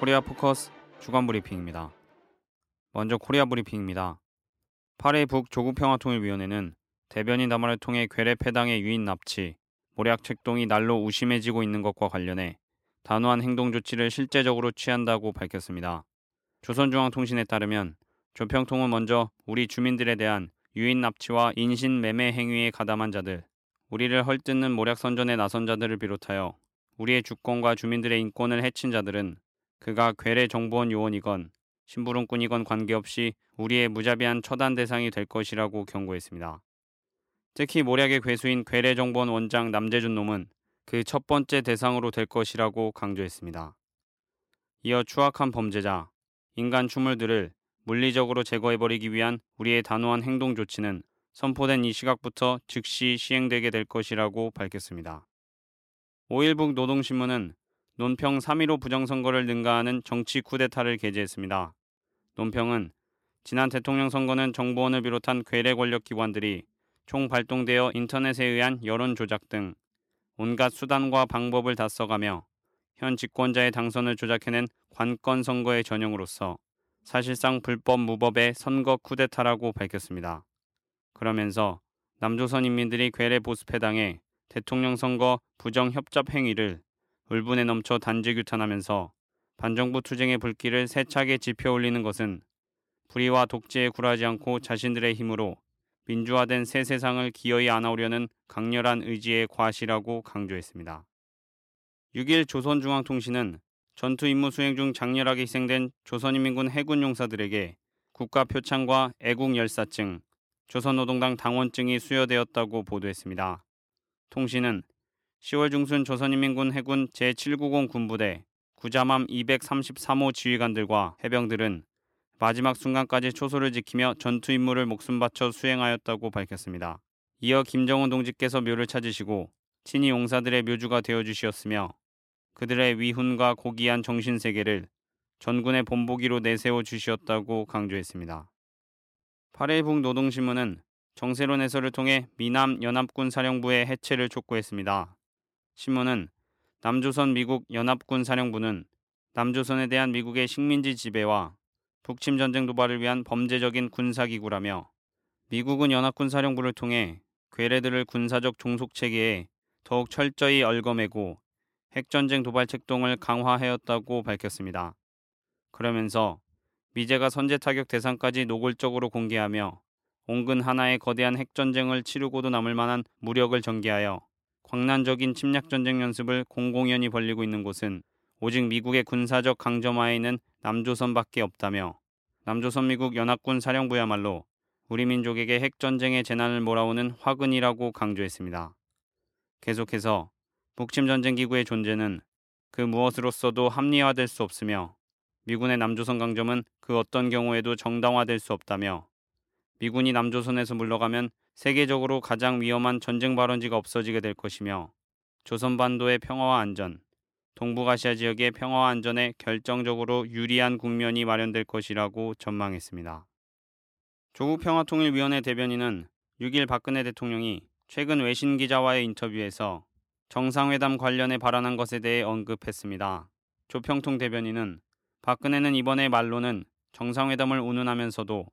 코리아 포커스 주간 브리핑입니다. 먼저 코리아 브리핑입니다. 8회 북조국평화통일위원회는 대변인 담화를 통해 괴뢰 패당의 유인 납치, 모략 책동이 날로 우심해지고 있는 것과 관련해 단호한 행동 조치를 실제적으로 취한다고 밝혔습니다. 조선중앙통신에 따르면 조평통은 먼저 우리 주민들에 대한 유인 납치와 인신 매매 행위에 가담한 자들, 우리를 헐뜯는 모략 선전에 나선 자들을 비롯하여 우리의 주권과 주민들의 인권을 해친 자들은 그가 괴뢰 정보원 요원이건 심부름꾼이건 관계없이 우리의 무자비한 처단 대상이 될 것이라고 경고했습니다. 특히 모략의 괴수인 괴뢰 정보원 원장 남재준 놈은 그 첫 번째 대상으로 될 것이라고 강조했습니다. 이어 추악한 범죄자, 인간 추물들을 물리적으로 제거해버리기 위한 우리의 단호한 행동 조치는 선포된 이 시각부터 즉시 시행되게 될 것이라고 밝혔습니다. 5일북 노동신문은 논평 3.15 부정선거를 능가하는 정치 쿠데타를 게재했습니다. 논평은 지난 대통령 선거는 정보원을 비롯한 괴뢰 권력 기관들이 총 발동되어 인터넷에 의한 여론 조작 등 온갖 수단과 방법을 다 써가며 현 집권자의 당선을 조작해낸 관건 선거의 전형으로서 사실상 불법 무법의 선거 쿠데타라고 밝혔습니다. 그러면서 남조선 인민들이 괴뢰 보수패당해 대통령 선거 부정 협잡 행위를 울분에 넘쳐 단지 규탄하면서 반정부 투쟁의 불길을 세차게 지펴 올리는 것은 불의와 독재에 굴하지 않고 자신들의 힘으로 민주화된 새 세상을 기어이 안아오려는 강렬한 의지의 과시라고 강조했습니다. 6일 조선중앙통신은 전투 임무 수행 중 장렬하게 희생된 조선인민군 해군 용사들에게 국가 표창과 애국 열사증, 조선노동당 당원증이 수여되었다고 보도했습니다. 통신은 10월 중순 조선인민군 해군 제790 군부대 구자맘 233호 지휘관들과 해병들은 마지막 순간까지 초소를 지키며 전투 임무를 목숨 바쳐 수행하였다고 밝혔습니다. 이어 김정은 동지께서 묘를 찾으시고 친히 용사들의 묘주가 되어 주시었으며 그들의 위훈과 고귀한 정신 세계를 전군의 본보기로 내세워 주시었다고 강조했습니다. 8일 북 노동신문은 정세론 해설을 통해 미남 연합군 사령부의 해체를 촉구했습니다. 신문은 남조선 미국 연합군 사령부는 남조선에 대한 미국의 식민지 지배와 북침 전쟁 도발을 위한 범죄적인 군사기구라며 미국은 연합군 사령부를 통해 괴뢰들을 군사적 종속 체계에 더욱 철저히 얽어매고 핵전쟁 도발 책동을 강화하였다고 밝혔습니다. 그러면서 미제가 선제 타격 대상까지 노골적으로 공개하며 온근 하나의 거대한 핵전쟁을 치르고도 남을 만한 무력을 전개하여 광란적인 침략 전쟁 연습을 공공연히 벌리고 있는 곳은 오직 미국의 군사적 강점하에 있는 남조선밖에 없다며 남조선 미국 연합군 사령부야말로 우리 민족에게 핵 전쟁의 재난을 몰아오는 화근이라고 강조했습니다. 계속해서 북침 전쟁 기구의 존재는 그 무엇으로서도 합리화될 수 없으며 미군의 남조선 강점은 그 어떤 경우에도 정당화될 수 없다며 미군이 남조선에서 물러가면 세계적으로 가장 위험한 전쟁 발원지가 없어지게 될 것이며 조선 반도의 평화와 안전, 동북아시아 지역의 평화와 안전에 결정적으로 유리한 국면이 마련될 것이라고 전망했습니다. 조국 평화통일위원회 대변인은 6일 박근혜 대통령이 최근 외신 기자와의 인터뷰에서 정상회담 관련해 발언한 것에 대해 언급했습니다. 조평통 대변인은 박근혜는 이번에 말로는 정상회담을 운운하면서도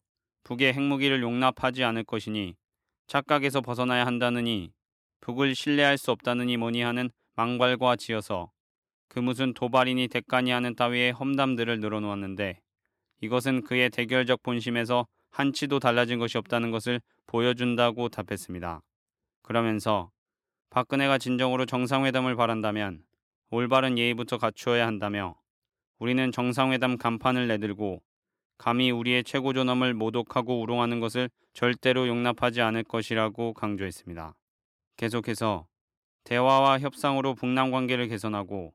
북의 핵무기를 용납하지 않을 것이니 착각에서 벗어나야 한다느니 북을 신뢰할 수 없다느니 뭐니 하는 망발과 지어서 그 무슨 도발이니 대가니 하는 따위의 험담들을 늘어놓았는데 이것은 그의 대결적 본심에서 한치도 달라진 것이 없다는 것을 보여준다고 답했습니다. 그러면서 박근혜가 진정으로 정상회담을 바란다면 올바른 예의부터 갖추어야 한다며 우리는 정상회담 간판을 내들고 감히 우리의 최고 존엄을 모독하고 우롱하는 것을 절대로 용납하지 않을 것이라고 강조했습니다. 계속해서 대화와 협상으로 북남 관계를 개선하고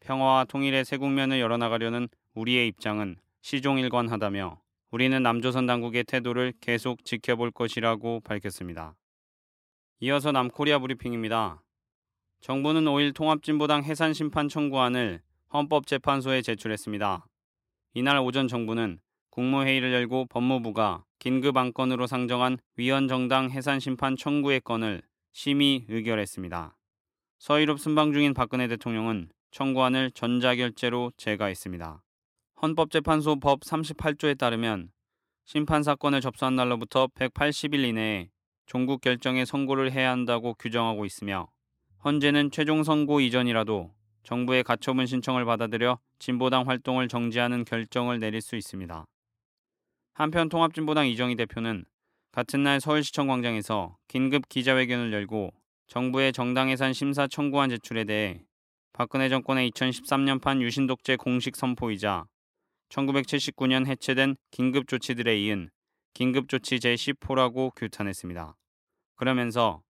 평화와 통일의 새 국면을 열어나가려는 우리의 입장은 시종일관하다며 우리는 남조선 당국의 태도를 계속 지켜볼 것이라고 밝혔습니다. 이어서 남코리아 브리핑입니다. 정부는 5일 통합진보당 해산 심판 청구안을 헌법재판소에 제출했습니다. 이날 오전 정부는 국무회의를 열고 법무부가 긴급 안건으로 상정한 위헌정당 해산심판 청구의 건을 심의 의결했습니다. 서유럽 순방 중인 박근혜 대통령은 청구안을 전자결제로 제거했습니다. 헌법재판소 법 38조에 따르면 심판 사건을 접수한 날로부터 180일 이내에 종국 결정에 선고를 해야 한다고 규정하고 있으며 헌재는 최종 선고 이전이라도 정부의 가처분 신청을 받아들여 진보당 활동을 정지하는 결정을 내릴 수 있습니다. 한편 통합진보당 이정희 대표는 같은 날 서울시청 광장에서 긴급 기자회견을 열고 정부의 정당예산 심사 청구안 제출에 대해 박근혜 정권의 2013년판 유신 독재 공식 선포이자 1979년 해체된 긴급 조치들에 이은 긴급 조치 제10호라고 규탄했습니다. 그러면서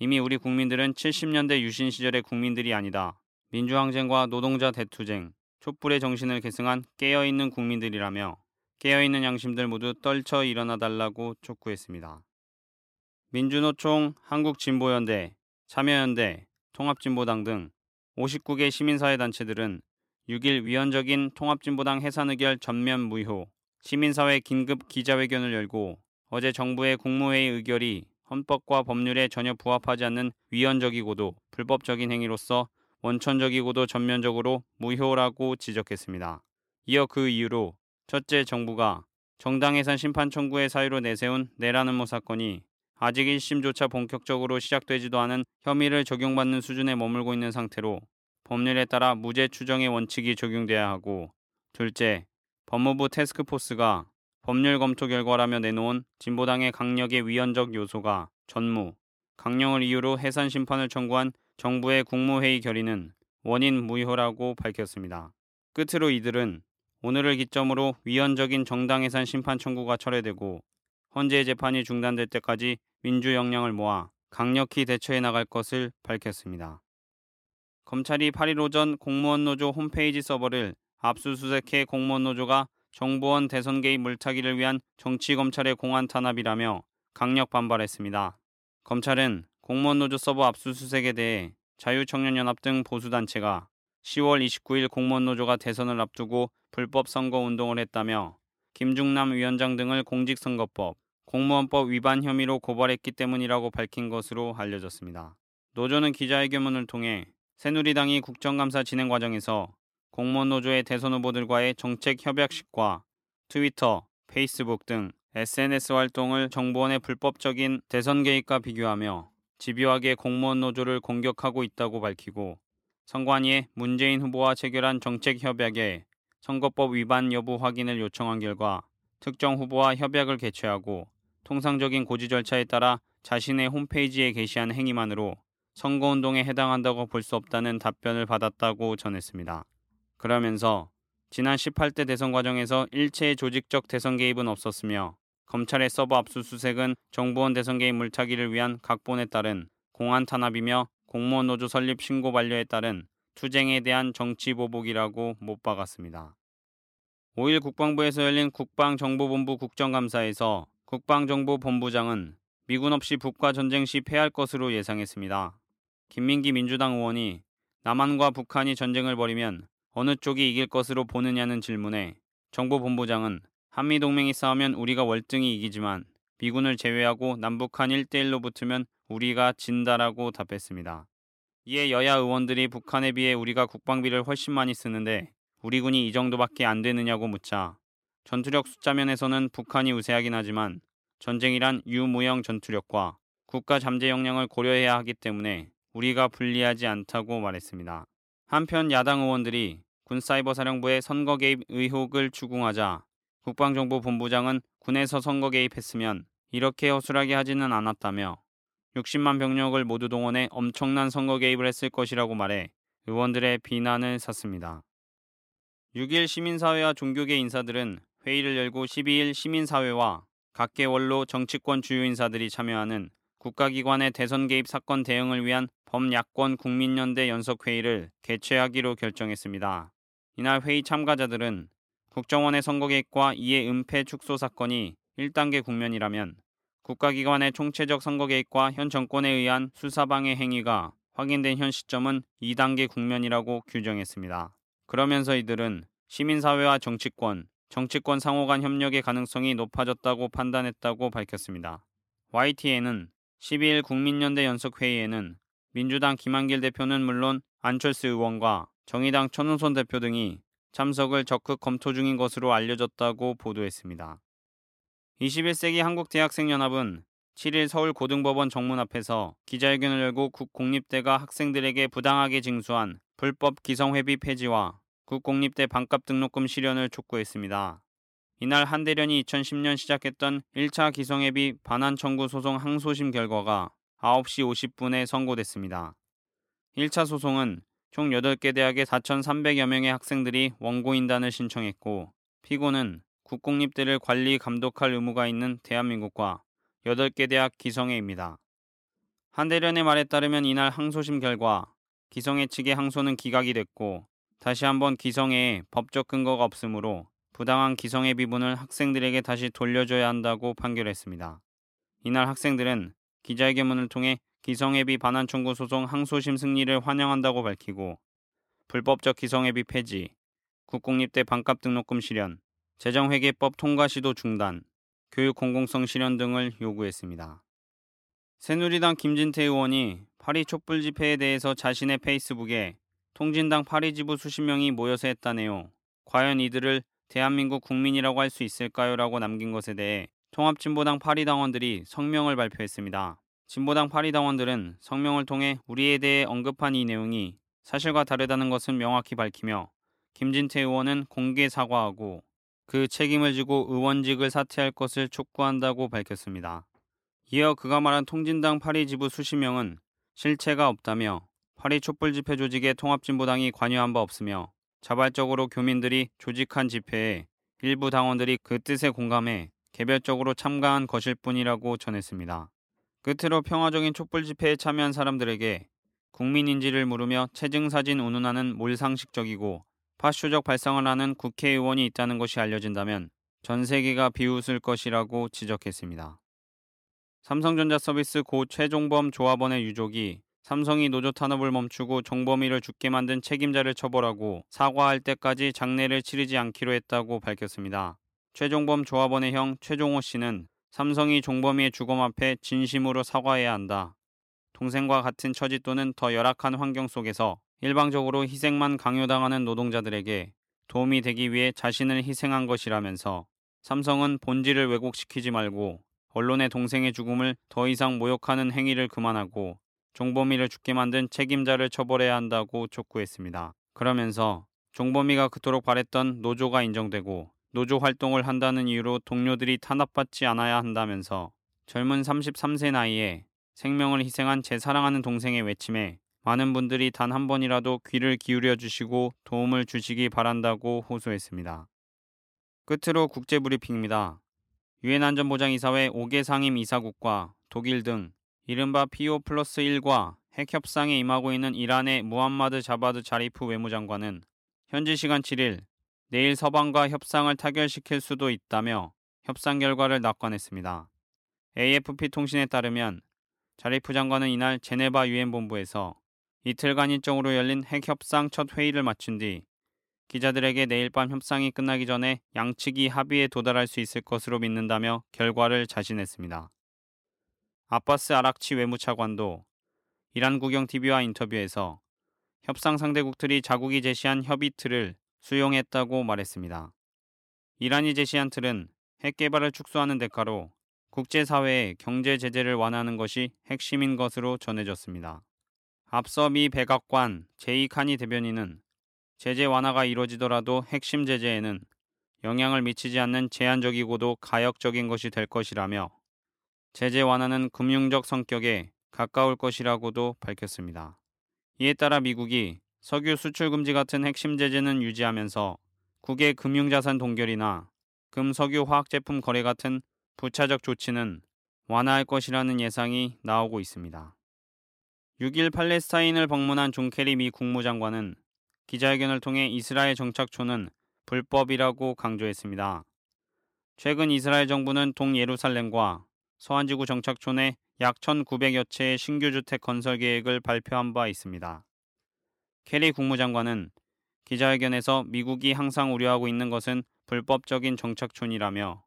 이미 우리 국민들은 70년대 유신 시절의 국민들이 아니다. 민주항쟁과 노동자 대투쟁, 촛불의 정신을 계승한 깨어있는 국민들이라며 깨어있는 양심들 모두 떨쳐 일어나 달라고 촉구했습니다. 민주노총, 한국진보연대, 참여연대, 통합진보당 등 59개 시민사회단체들은 6일 위헌적인 통합진보당 해산 의결 전면 무효, 시민사회 긴급 기자회견을 열고 어제 정부의 국무회의 의결이 헌법과 법률에 전혀 부합하지 않는 위헌적이고도 불법적인 행위로서 원천적이고도 전면적으로 무효라고 지적했습니다. 이어 그 이유로 첫째 정부가 정당 해산 심판 청구의 사유로 내세운 내라는 모 사건이 아직 1심조차 본격적으로 시작되지도 않은 혐의를 적용받는 수준에 머물고 있는 상태로 법률에 따라 무죄 추정의 원칙이 적용돼야 하고 둘째, 법무부 테스크포스가 법률 검토 결과라며 내놓은 진보당의 강력의 위헌적 요소가 전무, 강령을 이유로 해산 심판을 청구한 정부의 국무회의 결의는 원인 무효라고 밝혔습니다. 끝으로 이들은 오늘을 기점으로 위헌적인 정당 해산 심판 청구가 철회되고 헌재 재판이 중단될 때까지 민주 역량을 모아 강력히 대처해 나갈 것을 밝혔습니다. 검찰이 8일 오전 공무원 노조 홈페이지 서버를 압수수색해 공무원 노조가 정보원 대선 개입 물타기를 위한 정치 검찰의 공안 탄압이라며 강력 반발했습니다. 검찰은 공무원 노조 서버 압수수색에 대해 자유청년연합 등 보수단체가 10월 29일 공무원 노조가 대선을 앞두고 불법 선거 운동을 했다며 김중남 위원장 등을 공직선거법, 공무원법 위반 혐의로 고발했기 때문이라고 밝힌 것으로 알려졌습니다. 노조는 기자회견문을 통해 새누리당이 국정감사 진행 과정에서 공무원 노조의 대선 후보들과의 정책 협약식과 트위터, 페이스북 등 SNS 활동을 정보원의 불법적인 대선 개입과 비교하며 집요하게 공무원 노조를 공격하고 있다고 밝히고 선관위에 문재인 후보와 체결한 정책 협약에 선거법 위반 여부 확인을 요청한 결과 특정 후보와 협약을 개최하고 통상적인 고지 절차에 따라 자신의 홈페이지에 게시한 행위만으로 선거운동에 해당한다고 볼 수 없다는 답변을 받았다고 전했습니다. 그러면서 지난 18대 대선 과정에서 일체의 조직적 대선 개입은 없었으며 검찰의 서버 압수수색은 정부원 대선 개입 물타기를 위한 각본에 따른 공안 탄압이며 공무원 노조 설립 신고 반려에 따른 투쟁에 대한 정치 보복이라고 못 박았습니다. 5일 국방부에서 열린 국방정보본부 국정감사에서 국방정보본부장은 미군 없이 북과 전쟁 시 패할 것으로 예상했습니다. 김민기 민주당 의원이 남한과 북한이 전쟁을 벌이면 어느 쪽이 이길 것으로 보느냐는 질문에 정보본부장은 한미동맹이 싸우면 우리가 월등히 이기지만 미군을 제외하고 남북한 1대1로 붙으면 우리가 진다라고 답했습니다. 이에 여야 의원들이 북한에 비해 우리가 국방비를 훨씬 많이 쓰는데 우리 군이 이 정도밖에 안 되느냐고 묻자 전투력 숫자면에서는 북한이 우세하긴 하지만 전쟁이란 유무형 전투력과 국가 잠재 역량을 고려해야 하기 때문에 우리가 불리하지 않다고 말했습니다. 한편 야당 의원들이 군사이버사령부의 선거 개입 의혹을 추궁하자 국방정보본부장은 군에서 선거 개입했으면 이렇게 허술하게 하지는 않았다며 60만 병력을 모두 동원해 엄청난 선거 개입을 했을 것이라고 말해 의원들의 비난을 샀습니다. 6일 시민사회와 종교계 인사들은 회의를 열고 12일 시민사회와 각계 원로 정치권 주요 인사들이 참여하는 국가기관의 대선 개입 사건 대응을 위한 범야권 국민연대 연석회의를 개최하기로 결정했습니다. 이날 회의 참가자들은 국정원의 선거 개입과 이에 은폐 축소 사건이 1단계 국면이라면 국가기관의 총체적 선거 개입과 현 정권에 의한 수사방해 행위가 확인된 현 시점은 2단계 국면이라고 규정했습니다. 그러면서 이들은 시민사회와 정치권, 정치권 상호 간 협력의 가능성이 높아졌다고 판단했다고 밝혔습니다. YTN은 12일 국민연대 연석회의에는 민주당 김한길 대표는 물론 안철수 의원과 정의당 천우선 대표 등이 참석을 적극 검토 중인 것으로 알려졌다고 보도했습니다. 21세기 한국대학생연합은 7일 서울 고등법원 정문 앞에서 기자회견을 열고 국 공립대가 학생들에게 부당하게 징수한 불법 기성회비 폐지와 국 공립대 반값 등록금 실현을 촉구했습니다. 이날 한 대련이 2010년 시작했던 1차 기성회비 반환 청구 소송 항소심 결과가 9시 50분에 선고됐습니다. 1차 소송은 총 8개 대학의 4,300여 명의 학생들이 원고인단을 신청했고 피고는 국공립대를 관리 감독할 의무가 있는 대한민국과 8개 대학 기성회입니다. 한대련의 말에 따르면 이날 항소심 결과 기성회 측의 항소는 기각이 됐고 다시 한번 기성회에 법적 근거가 없으므로 부당한 기성회 비분을 학생들에게 다시 돌려줘야 한다고 판결했습니다. 이날 학생들은 기자회견문을 통해 기성회비 반환 청구 소송 항소심 승리를 환영한다고 밝히고 불법적 기성회비 폐지, 국공립대 반값 등록금 실현, 재정회계법 통과 시도 중단, 교육 공공성 실현 등을 요구했습니다. 새누리당 김진태 의원이 파리 촛불 집회에 대해서 자신의 페이스북에 통진당 파리 지부 수십 명이 모여서 했다네요. 과연 이들을 대한민국 국민이라고 할 수 있을까요? 라고 남긴 것에 대해 통합진보당 파리 당원들이 성명을 발표했습니다. 진보당 파리 당원들은 성명을 통해 우리에 대해 언급한 이 내용이 사실과 다르다는 것은 명확히 밝히며 김진태 의원은 공개 사과하고 그 책임을 지고 의원직을 사퇴할 것을 촉구한다고 밝혔습니다. 이어 그가 말한 통진당 파리 지부 수십 명은 실체가 없다며 파리 촛불 집회 조직에 통합진보당이 관여한 바 없으며 자발적으로 교민들이 조직한 집회에 일부 당원들이 그 뜻에 공감해 개별적으로 참가한 것일 뿐이라고 전했습니다. 끝으로 평화적인 촛불 집회에 참여한 사람들에게 국민인지를 물으며 체증 사진 운운하는 몰상식적이고 파쇼적 발상을 하는 국회의원이 있다는 것이 알려진다면 전 세계가 비웃을 것이라고 지적했습니다. 삼성전자 서비스 고 최종범 조합원의 유족이 삼성이 노조 탄압을 멈추고 정범이를 죽게 만든 책임자를 처벌하고 사과할 때까지 장례를 치르지 않기로 했다고 밝혔습니다. 최종범 조합원의 형 최종호 씨는 삼성이 종범이의 죽음 앞에 진심으로 사과해야 한다. 동생과 같은 처지 또는 더 열악한 환경 속에서 일방적으로 희생만 강요당하는 노동자들에게 도움이 되기 위해 자신을 희생한 것이라면서 삼성은 본질을 왜곡시키지 말고 언론의 동생의 죽음을 더 이상 모욕하는 행위를 그만하고 종범이를 죽게 만든 책임자를 처벌해야 한다고 촉구했습니다. 그러면서 종범이가 그토록 바랬던 노조가 인정되고 노조 활동을 한다는 이유로 동료들이 탄압받지 않아야 한다면서 젊은 33세 나이에 생명을 희생한 제 사랑하는 동생의 외침에 많은 분들이 단 한 번이라도 귀를 기울여 주시고 도움을 주시기 바란다고 호소했습니다. 끝으로 국제 브리핑입니다. 유엔 안전보장이사회 5개 상임 이사국과 독일 등 이른바 P5 플러스 1과 핵 협상에 임하고 있는 이란의 무함마드 자바드 자리프 외무장관은 현지 시간 7일 내일 서방과 협상을 타결시킬 수도 있다며 협상 결과를 낙관했습니다. AFP 통신에 따르면 자리프 장관은 이날 제네바 유엔 본부에서 이틀간 일정으로 열린 핵 협상 첫 회의를 마친 뒤 기자들에게 내일 밤 협상이 끝나기 전에 양측이 합의에 도달할 수 있을 것으로 믿는다며 결과를 자신했습니다. 아바스 아락치 외무차관도 이란 국영 TV와 인터뷰에서 협상 상대국들이 자국이 제시한 협의 틀을 수용했다고 말했습니다. 이란이 제시한 틀은 핵 개발을 축소하는 대가로 국제사회의 경제 제재를 완화하는 것이 핵심인 것으로 전해졌습니다. 앞서 미 백악관 제이 카니 대변인은 제재 완화가 이루어지더라도 핵심 제재에는 영향을 미치지 않는 제한적이고도 가역적인 것이 될 것이라며 제재 완화는 금융적 성격에 가까울 것이라고도 밝혔습니다. 이에 따라 미국이 석유 수출 금지 같은 핵심 제재는 유지하면서 국외 금융자산 동결이나 금석유 화학제품 거래 같은 부차적 조치는 완화할 것이라는 예상이 나오고 있습니다. 6일 팔레스타인을 방문한 존 케리 미 국무장관은 기자회견을 통해 이스라엘 정착촌은 불법이라고 강조했습니다. 최근 이스라엘 정부는 동예루살렘과 서안지구 정착촌에 약 1,900여 채의 신규 주택 건설 계획을 발표한 바 있습니다. 케리 국무장관은 기자회견에서 미국이 항상 우려하고 있는 것은 불법적인 정착촌이라며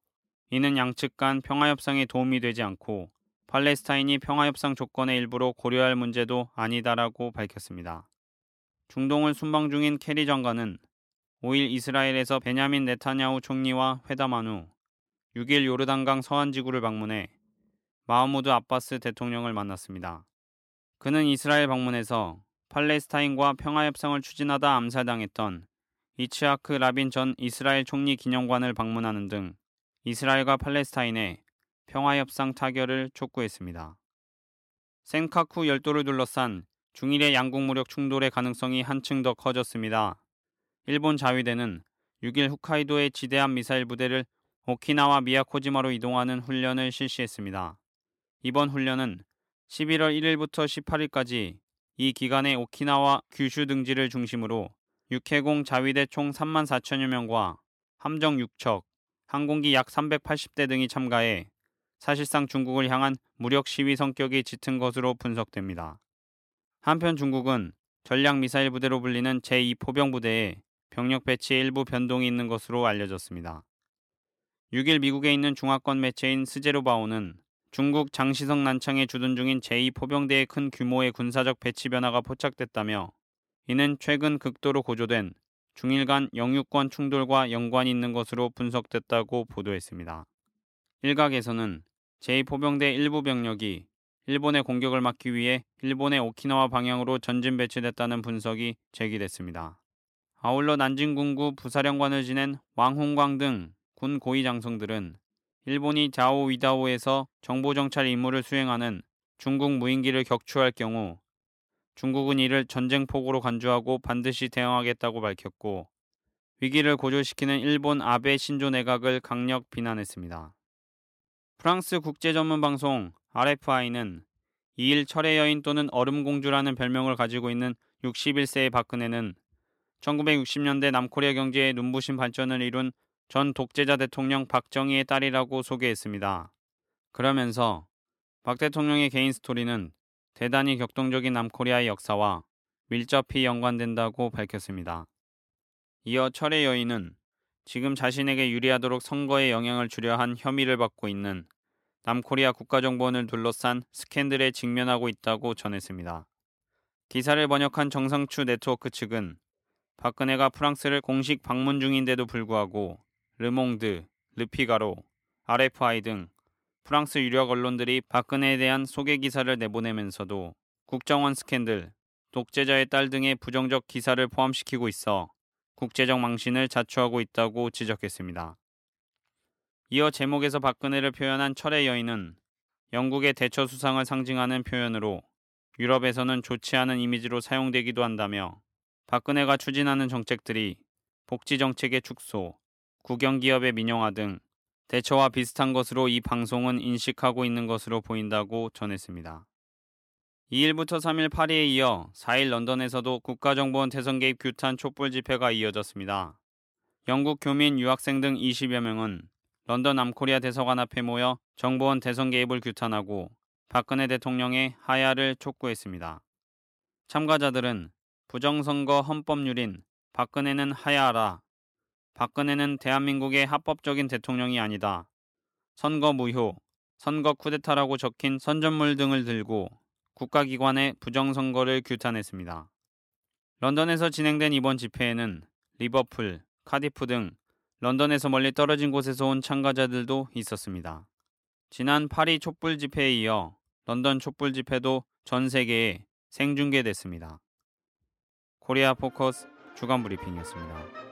이는 양측 간 평화협상에 도움이 되지 않고 팔레스타인이 평화협상 조건의 일부로 고려할 문제도 아니다라고 밝혔습니다. 중동을 순방 중인 케리 장관은 5일 이스라엘에서 베냐민 네타냐후 총리와 회담한 후 6일 요르단강 서안 지구를 방문해 마흐무드 아바스 대통령을 만났습니다. 그는 이스라엘 방문에서 팔레스타인과 평화협상을 추진하다 암살당했던 이츠하크 라빈 전 이스라엘 총리 기념관을 방문하는 등 이스라엘과 팔레스타인의 평화협상 타결을 촉구했습니다. 센카쿠 열도를 둘러싼 중일의 양국 무력 충돌의 가능성이 한층 더 커졌습니다. 일본 자위대는 6일 홋카이도의 지대함 미사일 부대를 오키나와 미야코지마로 이동하는 훈련을 실시했습니다. 이번 훈련은 11월 1일부터 18일까지 이 기간에 오키나와 규슈 등지를 중심으로 육해공 자위대 총 3만 4천여 명과 함정 6척, 항공기 약 380대 등이 참가해 사실상 중국을 향한 무력 시위 성격이 짙은 것으로 분석됩니다. 한편 중국은 전략 미사일 부대로 불리는 제2포병 부대에 병력 배치에 일부 변동이 있는 것으로 알려졌습니다. 6일 미국에 있는 중화권 매체인 스제로바오는 중국 장시성 난창에 주둔 중인 제2포병대의 큰 규모의 군사적 배치 변화가 포착됐다며 이는 최근 극도로 고조된 중일 간 영유권 충돌과 연관이 있는 것으로 분석됐다고 보도했습니다. 일각에서는 제2포병대 일부 병력이 일본의 공격을 막기 위해 일본의 오키나와 방향으로 전진 배치됐다는 분석이 제기됐습니다. 아울러 난징군구 부사령관을 지낸 왕홍광 등 군 고위 장성들은 일본이 자오 위다오에서 정보정찰 임무를 수행하는 중국 무인기를 격추할 경우 중국은 이를 전쟁폭으로 간주하고 반드시 대응하겠다고 밝혔고 위기를 고조시키는 일본 아베 신조 내각을 강력 비난했습니다. 프랑스 국제 전문 방송 RFI는 2일 철의 여인 또는 얼음공주라는 별명을 가지고 있는 61세의 박근혜는 1960년대 남코리아 경제의 눈부신 발전을 이룬 전 독재자 대통령 박정희의 딸이라고 소개했습니다. 그러면서 박 대통령의 개인 스토리는 대단히 격동적인 남코리아의 역사와 밀접히 연관된다고 밝혔습니다. 이어 철의 여인은 지금 자신에게 유리하도록 선거에 영향을 주려 한 혐의를 받고 있는 남코리아 국가정보원을 둘러싼 스캔들에 직면하고 있다고 전했습니다. 기사를 번역한 정상추 네트워크 측은 박근혜가 프랑스를 공식 방문 중인데도 불구하고 르몽드, 르피가로, RFI 등 프랑스 유력 언론들이 박근혜에 대한 소개 기사를 내보내면서도 국정원 스캔들, 독재자의 딸 등의 부정적 기사를 포함시키고 있어 국제적 망신을 자초하고 있다고 지적했습니다. 이어 제목에서 박근혜를 표현한 철의 여인은 영국의 대처 수상을 상징하는 표현으로 유럽에서는 좋지 않은 이미지로 사용되기도 한다며 박근혜가 추진하는 정책들이 복지 정책의 축소, 국영 기업의 민영화 등 대처와 비슷한 것으로 이 방송은 인식하고 있는 것으로 보인다고 전했습니다. 2일부터 3일 파리에 이어 4일 런던에서도 국가정보원 대선 개입 규탄 촛불 집회가 이어졌습니다. 영국 교민, 유학생 등 20여 명은 런던 남코리아 대사관 앞에 모여 정보원 대선 개입을 규탄하고 박근혜 대통령의 하야를 촉구했습니다. 참가자들은 부정선거 헌법률인 박근혜는 하야하라 박근혜는 대한민국의 합법적인 대통령이 아니다. 선거 무효, 선거 쿠데타라고 적힌 선전물 등을 들고 국가기관의 부정선거를 규탄했습니다. 런던에서 진행된 이번 집회에는 리버풀, 카디프 등 런던에서 멀리 떨어진 곳에서 온 참가자들도 있었습니다. 지난 파리 촛불 집회에 이어 런던 촛불 집회도 전 세계에 생중계됐습니다. 코리아 포커스 주간 브리핑이었습니다.